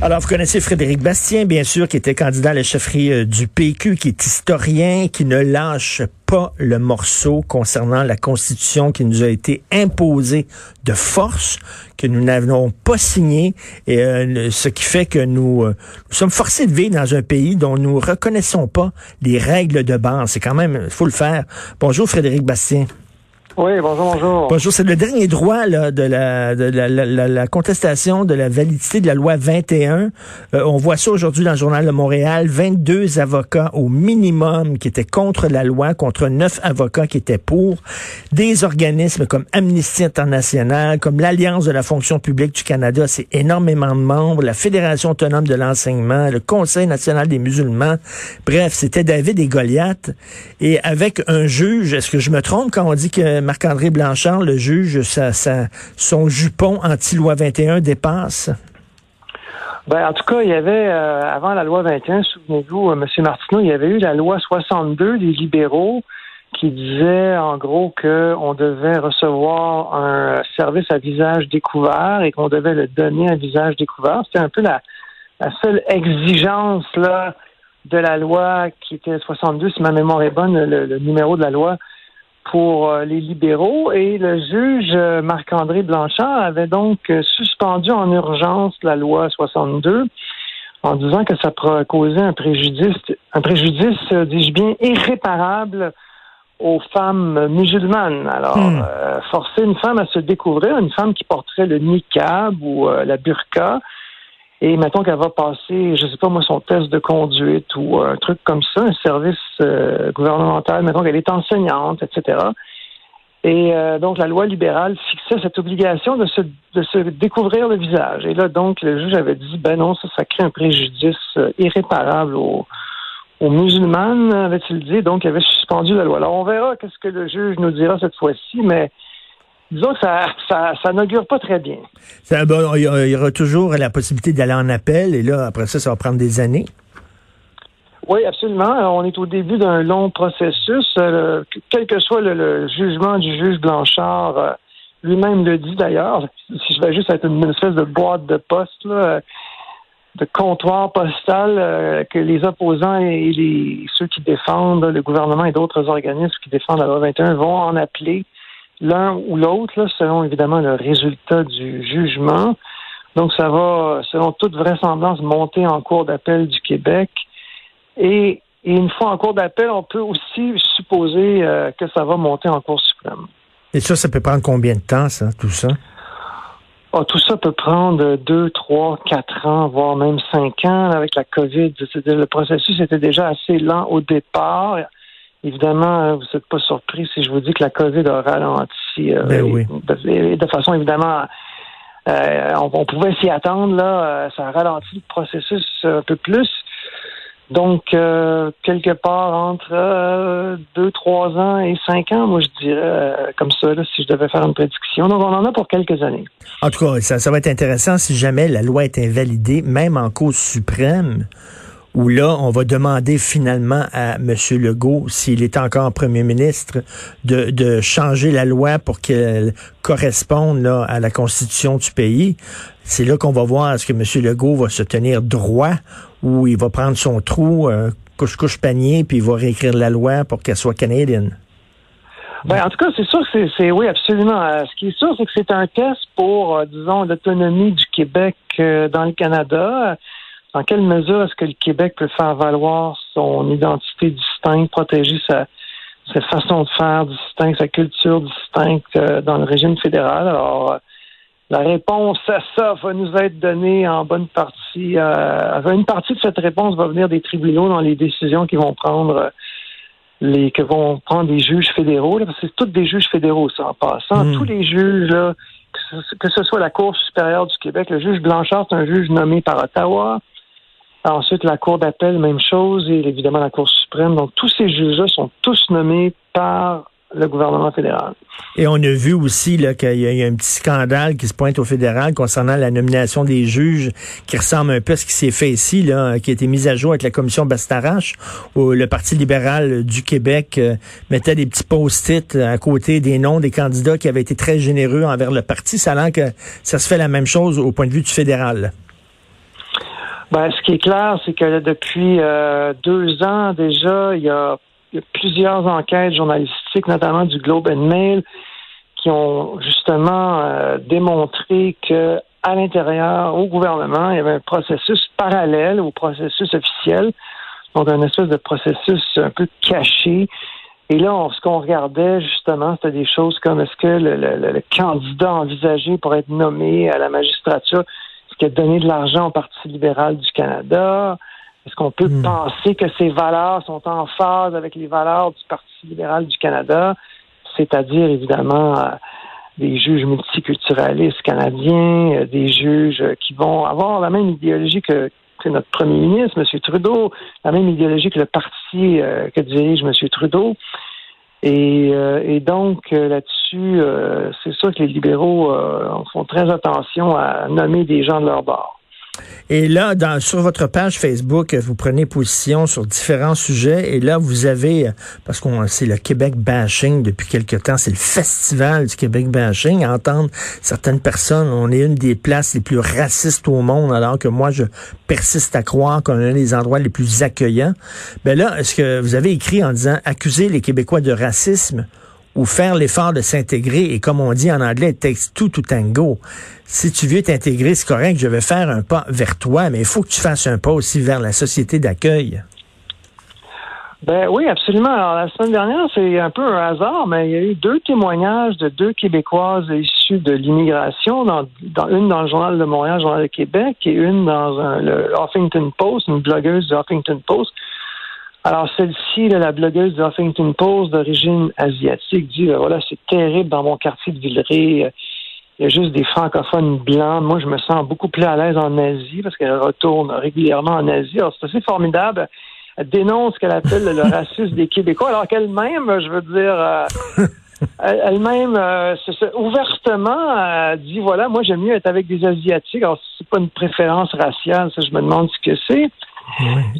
Alors, vous connaissez Frédéric Bastien, bien sûr, qui était candidat à la chefferie euh, du PQ, qui est historien, qui ne lâche pas le morceau concernant la Constitution qui nous a été imposée de force, que nous n'avons pas signé, et euh, ce qui fait que nous, euh, nous sommes forcés de vivre dans un pays dont nous reconnaissons pas les règles de base. C'est quand même, il faut le faire. Bonjour Frédéric Bastien. Oui, bonjour, bonjour. Bonjour, c'est le dernier droit là, de, la, de la, la, la, contestation de la validité de la loi 21. Euh, on voit ça aujourd'hui dans le journal de Montréal. 22 avocats au minimum qui étaient contre la loi, contre neuf avocats qui étaient pour. Des organismes comme Amnesty International, comme l'Alliance de la fonction publique du Canada, c'est énormément de membres, la Fédération autonome de l'enseignement, le Conseil national des musulmans. Bref, c'était David et Goliath. Et avec un juge, est-ce que je me trompe quand on dit que Marc-André Blanchard, le juge, son jupon anti-loi 21 dépasse? Ben, en tout cas, il y avait, euh, avant la loi 21, souvenez-vous, euh, M. Martineau, il y avait eu la loi 62 des libéraux qui disait, en gros, qu'on devait recevoir un service à visage découvert et qu'on devait le donner à visage découvert. C'était un peu la, seule exigence de la loi qui était 62, si ma mémoire est bonne, le numéro de la loi pour euh, les libéraux et le juge euh, Marc-André Blanchard avait donc euh, suspendu en urgence la loi 62 en disant que ça pourrait causer un préjudice, un préjudice, dis-je bien, irréparable aux femmes musulmanes. Alors, hmm. forcer une femme à se découvrir, une femme qui porterait le niqab ou la burqa, et mettons qu'elle va passer, je sais pas moi, son test de conduite ou un truc comme ça, un service euh, gouvernemental, mettons qu'elle est enseignante, etc. Et euh, donc la loi libérale fixait cette obligation de se, de se découvrir le visage. Et là, donc, le juge avait dit, ben non, ça, ça crée un préjudice euh, irréparable aux, aux musulmanes, avait-il dit. Donc, il avait suspendu la loi. Alors, on verra qu'est-ce que le juge nous dira cette fois-ci, mais disons que ça, ça, n'augure pas très bien. il y aura toujours la possibilité d'aller en appel, et là, après ça, ça va prendre des années. Oui, absolument. On est au début d'un long processus. Euh, quel que soit le, jugement du juge Blanchard, euh, lui-même le dit d'ailleurs, si je vais juste être une espèce de boîte de poste, de comptoir postal euh, que les opposants et les, ceux qui défendent le gouvernement et d'autres organismes qui défendent la loi 21 vont en appeler l'un ou l'autre, selon évidemment le résultat du jugement. Donc, ça va, selon toute vraisemblance, monter en cours d'appel du Québec. Et, une fois en cours d'appel, on peut aussi supposer euh, que ça va monter en cours suprême. Et ça, ça peut prendre combien de temps, ça, tout ça? Ah, tout ça peut prendre deux, trois, quatre ans, voire même cinq ans avec la COVID. Le processus était déjà assez lent au départ. Évidemment, hein, vous n'êtes pas surpris si je vous dis que la COVID a ralenti euh, ben oui. de, façon évidemment euh, on, pouvait s'y attendre, là, euh, ça a ralenti le processus un peu plus. Donc, quelque part entre deux, trois ans et cinq ans, moi je dirais comme ça, si je devais faire une prédiction. Donc, on en a pour quelques années. En tout cas, ça, ça va être intéressant si jamais la loi est invalidée, même en cause suprême où là, on va demander finalement à M. Legault, s'il est encore premier ministre, de, de changer la loi pour qu'elle corresponde là, à la constitution du pays. C'est là qu'on va voir est-ce que M. Legault va se tenir droit ou il va prendre son trou, euh, couche-couche panier, puis il va réécrire la loi pour qu'elle soit canadienne. Ben, en tout cas, c'est sûr que c'est, oui, absolument. Euh, ce qui est sûr, c'est que c'est un test pour, euh, disons, l'autonomie du Québec dans le Canada. Dans quelle mesure est-ce que le Québec peut faire valoir son identité distincte, protéger sa, façon de faire distincte, sa culture distincte euh, dans le régime fédéral? Alors, euh, la réponse à ça va nous être donnée en bonne partie. Euh, une partie de cette réponse va venir des tribunaux dans les décisions qu'ils vont prendre, les que vont prendre les juges fédéraux. parce que c'est tous des juges fédéraux, ça en passant. Hmm. Tous les juges, ce, que, ce, soit la Cour supérieure du Québec, le juge Blanchard, c'est un juge nommé par Ottawa. Ensuite, la Cour d'appel, même chose, et évidemment la Cour suprême. Donc, tous ces juges-là sont tous nommés par le gouvernement fédéral. Et on a vu aussi qu'il y, a un petit scandale qui se pointe au fédéral concernant la nomination des juges qui ressemble un peu à ce qui s'est fait ici, là, qui a été mis à jour avec la commission Bastarache, où le Parti libéral du Québec euh, mettait des petits post-it à côté des noms des candidats qui avaient été très généreux envers le parti. Ça que ça se fait la même chose au point de vue du fédéral. Ben, ce qui est clair, c'est que depuis euh, deux ans déjà, il y a plusieurs enquêtes journalistiques, notamment du Globe and Mail, qui ont justement euh, démontré que à l'intérieur, au gouvernement, il y avait un processus parallèle au processus officiel, donc un espèce de processus un peu caché. Et là, ce qu'on regardait justement, c'était des choses comme est-ce que le, le, candidat envisagé pour être nommé à la magistrature, qu'il a donné de l'argent au Parti libéral du Canada? Est-ce qu'on peut hmm. penser que ces valeurs sont en phase avec les valeurs du Parti libéral du Canada, c'est-à-dire évidemment euh, des juges multiculturalistes canadiens, euh, des juges qui vont avoir la même idéologie que, notre premier ministre, M. Trudeau, la même idéologie que le parti euh, que dirige M. Trudeau? Et, donc là-dessus, c'est sûr que les libéraux font très attention à nommer des gens de leur bord. Et là, dans, sur votre page Facebook, vous prenez position sur différents sujets. Et là, vous avez, parce qu'on c'est le Québec bashing depuis quelque temps, c'est le festival du Québec bashing. À entendre certaines personnes, on est une des places les plus racistes au monde, alors que moi, je persiste à croire qu'on est un des endroits les plus accueillants. Ben là, est-ce que vous avez écrit en disant accuser les Québécois de racisme? Ou faire l'effort de s'intégrer. Et comme on dit en anglais, it takes two to tango. Si tu veux t'intégrer, c'est correct, je vais faire un pas vers toi, mais il faut que tu fasses un pas aussi vers la société d'accueil. Ben oui, absolument. Alors, la semaine dernière, c'est un peu un hasard, mais il y a eu deux témoignages de deux Québécoises issues de l'immigration, dans, une dans le Journal de Montréal, le Journal de Québec, et une dans le Huffington Post, une blogueuse du Huffington Post, alors, celle-ci, la blogueuse de Huffington Post d'origine asiatique, dit euh, voilà, c'est terrible dans mon quartier de Villeray. Euh, il y a juste des francophones blancs. Moi, je me sens beaucoup plus à l'aise en Asie parce qu'elle retourne régulièrement en Asie. Alors, c'est assez formidable. Elle dénonce ce qu'elle appelle le racisme des Québécois, alors qu'elle-même, je veux dire, euh, elle-même, ouvertement, dit voilà, moi, j'aime mieux être avec des Asiatiques. Alors, c'est pas une préférence raciale, ça, je me demande ce que c'est.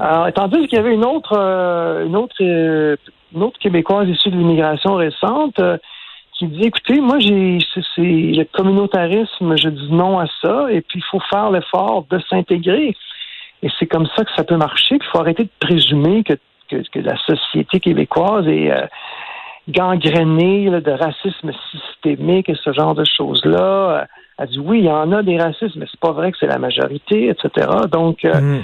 Alors, tandis qu'il y avait une autre, euh, une autre, euh, une autre québécoise issue de l'immigration récente euh, qui dit écoutez, moi j'ai c'est le communautarisme, je dis non à ça, et puis il faut faire l'effort de s'intégrer. Et c'est comme ça que ça peut marcher. Il faut arrêter de présumer que, que, la société québécoise est gangrénée de racisme systémique et ce genre de choses-là. Elle dit oui, il y en a des racismes, mais c'est pas vrai que c'est la majorité, etc. Donc mm.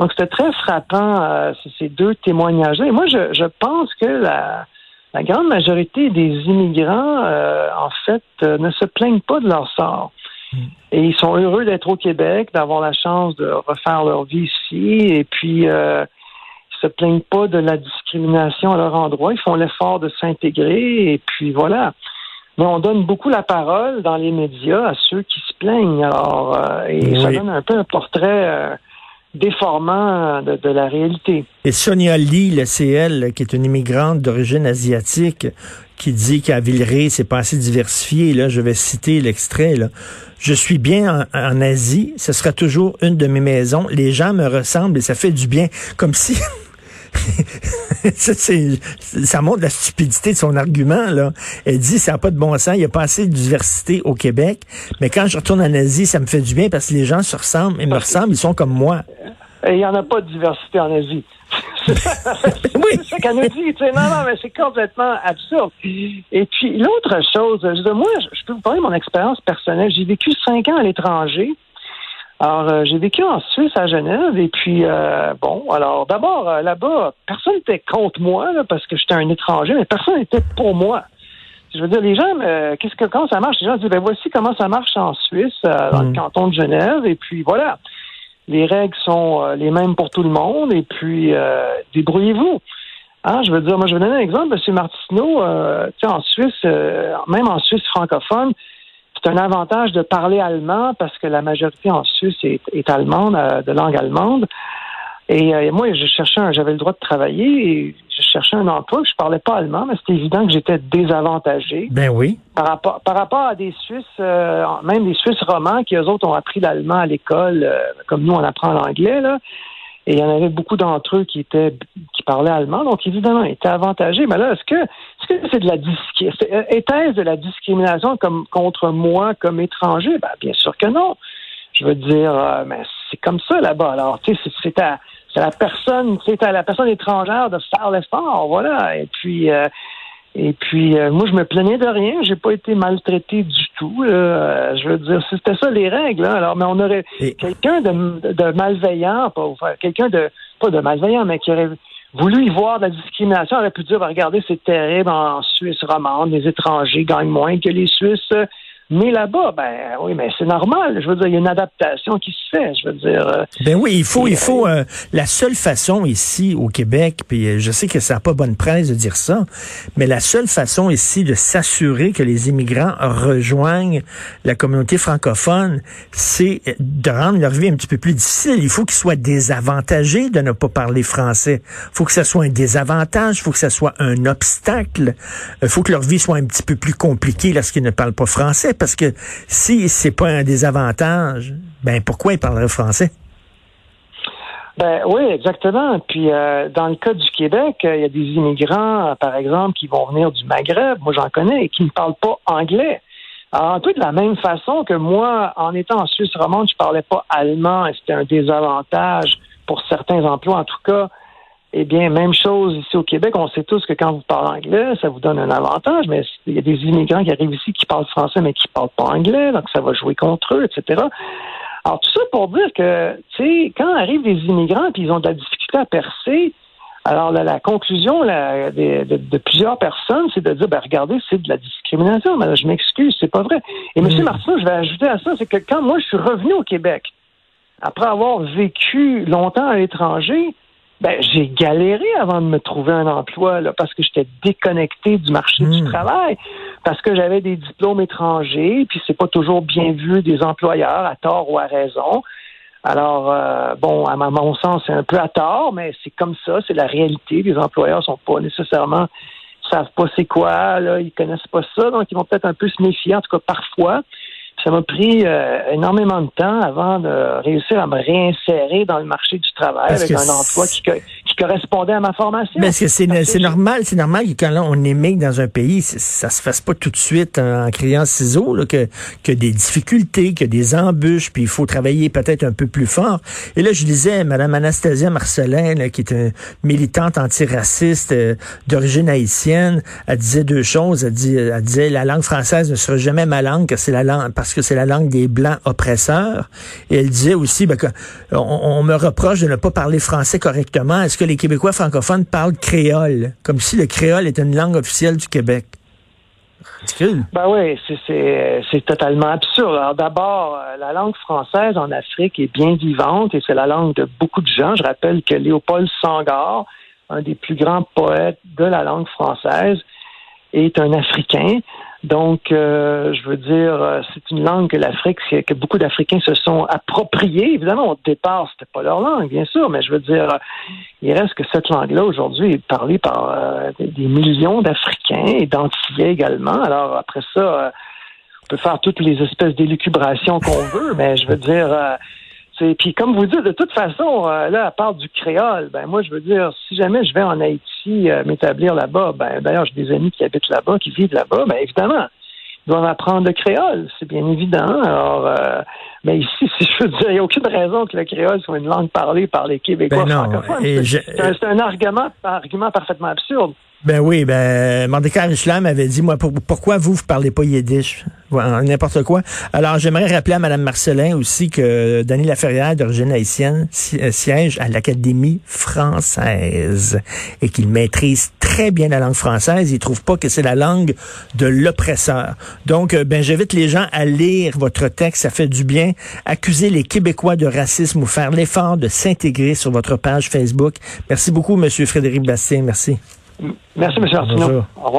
Donc, c'était très frappant, euh, ces deux témoignages-là. Et moi, je, je pense que la, la, grande majorité des immigrants, euh, en fait, euh, ne se plaignent pas de leur sort. Hmm. Et ils sont heureux d'être au Québec, d'avoir la chance de refaire leur vie ici. Et puis, euh, ils se plaignent pas de la discrimination à leur endroit. Ils font l'effort de s'intégrer. Et puis, voilà. Mais on donne beaucoup la parole dans les médias à ceux qui se plaignent. Alors, et ça donne un peu un portrait déformant de, la réalité. Et Sonia Lee, le CL, qui est une immigrante d'origine asiatique, qui dit qu'à Villeray, c'est pas assez diversifié. Là, je vais citer l'extrait. Je suis bien en, en, Asie. Ce sera toujours une de mes maisons. Les gens me ressemblent et ça fait du bien. Comme si ça, ça montre la stupidité de son argument. Là. Elle dit ça n'a pas de bon sens, il n'y a pas assez de diversité au Québec. Mais quand je retourne en Asie, ça me fait du bien parce que les gens se ressemblent, ils me ressemblent, ils sont comme moi. Il n'y en a pas de diversité en Asie. oui. C'est ça qu'elle nous dit. Non, non, mais c'est complètement absurde. Et puis, l'autre chose, je, moi, je peux vous parler de mon expérience personnelle. J'ai vécu cinq ans à l'étranger. Alors, euh, j'ai vécu en Suisse, à Genève, et puis, euh, bon, alors, d'abord, euh, là-bas, personne n'était contre moi, là, parce que j'étais un étranger, mais personne n'était pour moi. Je veux dire, les gens, qu'est-ce que, comment ça marche? Les gens disent, ben, voici comment ça marche en Suisse, dans le mm. canton de Genève, et puis, voilà. Les règles sont les mêmes pour tout le monde, et puis, débrouillez-vous. Hein, je veux dire, moi, je vais donner un exemple, M. Martineau, tu sais, en Suisse, même en Suisse francophone, c'est un avantage de parler allemand parce que la majorité en Suisse est, allemande, euh, de langue allemande. Et euh, moi, je cherchais, j'avais le droit de travailler et je cherchais un emploi. Je parlais pas allemand, mais c'était évident que j'étais désavantagé. Ben oui. Par rapport, par rapport à des Suisses, euh, même des Suisses romans qui eux autres ont appris l'allemand à l'école, euh, comme nous on apprend l'anglais là. Et il y en avait beaucoup d'entre eux qui qui parlaient allemand, donc évidemment ils étaient avantagés. Mais là, est-ce que est-ce que c'est de la discrimination Était-ce de la discrimination comme contre moi comme étranger? Ben bien sûr que non. Je veux dire, mais c'est comme ça là-bas. Alors, tu sais, c'est à c'est la personne, c'est à la personne étrangère de faire l'effort, voilà. Et puis, euh, et puis, euh, moi, je me plaignais de rien. J'ai pas été maltraité du tout. Euh, je veux dire, c'était ça les règles. Hein. Alors, mais on aurait quelqu'un de, de, malveillant, pas quelqu'un de pas de malveillant, mais qui aurait voulu y voir de la discrimination, aurait pu dire, bah, regardez, c'est terrible en Suisse romande, les étrangers gagnent moins que les Suisses. Mais là-bas, ben oui, mais c'est normal. Je veux dire, il y a une adaptation qui se fait. Je veux dire. Euh, ben oui, il faut, il faut. Euh, la seule façon ici au Québec, puis euh, je sais que ça n'a pas bonne presse de dire ça, mais la seule façon ici de s'assurer que les immigrants rejoignent la communauté francophone, c'est de rendre leur vie un petit peu plus difficile. Il faut qu'ils soient désavantagés de ne pas parler français. Il faut que ça soit un désavantage. Il faut que ça soit un obstacle. Il faut que leur vie soit un petit peu plus compliquée lorsqu'ils ne parlent pas français parce que si c'est pas un désavantage, ben pourquoi ils parleraient français? Ben oui, exactement. Puis euh, dans le cas du Québec, euh, il y a des immigrants, euh, par exemple, qui vont venir du Maghreb, moi j'en connais, et qui ne parlent pas anglais. Alors, un peu de la même façon que moi, en étant en Suisse romande, je parlais pas allemand et c'était un désavantage pour certains emplois. En tout cas, eh bien, même chose ici au Québec. On sait tous que quand vous parlez anglais, ça vous donne un avantage, mais il y a des immigrants qui arrivent ici qui parlent français, mais qui ne parlent pas anglais, donc ça va jouer contre eux, etc. Alors, tout ça pour dire que, tu sais, quand arrivent des immigrants et ils ont de la difficulté à percer, alors la, conclusion de, plusieurs personnes, c'est de dire, ben regardez, c'est de la discrimination. Mais je m'excuse, c'est pas vrai. Et M. Mmh. Martin, je vais ajouter à ça, c'est que quand moi je suis revenu au Québec, après avoir vécu longtemps à l'étranger, ben, j'ai galéré avant de me trouver un emploi là, parce que j'étais déconnecté du marché du hmm. travail, parce que j'avais des diplômes étrangers, puis c'est pas toujours bien vu des employeurs, à tort ou à raison. Alors, euh, bon, à mon sens, c'est un peu à tort, mais c'est comme ça, c'est la réalité. Les employeurs sont pas nécessairement savent pas c'est quoi, là, ils connaissent pas ça, donc ils vont peut-être un peu se méfier, en tout cas parfois ça m'a pris euh, énormément de temps avant de réussir à me réinsérer dans le marché du travail avec un emploi qui, qui, correspondait à ma formation. Mais que c'est normal, c'est normal que quand on émigre dans un pays, ça se fasse pas tout de suite en, criant ciseaux, là, que, que des difficultés, que des embûches, puis il faut travailler peut-être un peu plus fort. Et là, je disais, Madame Anastasia Marcelin, qui est une militante antiraciste euh, d'origine haïtienne, elle disait deux choses. Elle, dit, elle disait la langue française ne sera jamais ma langue, c'est la langue parce que c'est la langue des blancs oppresseurs. Et elle disait aussi ben, on, me reproche de ne pas parler français correctement. Est-ce que les Québécois francophones parlent créole, comme si le créole était une langue officielle du Québec? Ben oui, c'est totalement absurde. Alors d'abord, euh, la langue française en Afrique est bien vivante et c'est la langue de beaucoup de gens. Je rappelle que Léopold Sangar, un des plus grands poètes de la langue française, est un Africain. Donc, euh, je veux dire, euh, c'est une langue que l'Afrique, que beaucoup d'Africains se sont appropriés. Évidemment, au départ, c'était pas leur langue, bien sûr, mais je veux dire, euh, il reste que cette langue-là aujourd'hui est parlée par des millions d'Africains et d'Antillais également. Alors après ça, on peut faire toutes les espèces d'élucubrations qu'on veut, mais je veux dire, puis comme vous dites, de toute façon, euh, là, à part du créole, ben moi, je veux dire, si jamais je vais en Haïti euh, m'établir là-bas, ben d'ailleurs, j'ai des amis qui habitent là-bas, qui vivent là-bas, ben évidemment, ils doivent apprendre le créole, c'est bien évident. Alors, euh, mais ici, si je veux dire, il n'y a aucune raison que le créole soit une langue parlée par les Québécois ben francophones. C'est un, argument, un argument parfaitement absurde. Ben oui, ben Mordecai Islam avait dit, moi, pourquoi vous, vous parlez pas yiddish? N'importe quoi. Alors, j'aimerais rappeler à Mme Marcelin aussi que Denis Laferrière, d'origine haïtienne, euh, siège à l'Académie française et qu'il maîtrise très bien la langue française. Il trouve pas que c'est la langue de l'oppresseur. Donc, euh, ben, j'invite les gens à lire votre texte. Ça fait du bien. Accuser les Québécois de racisme ou faire l'effort de s'intégrer sur votre page Facebook. Merci beaucoup, Monsieur Frédéric Bastien. Merci. Merci, M. Arsenault. Au revoir.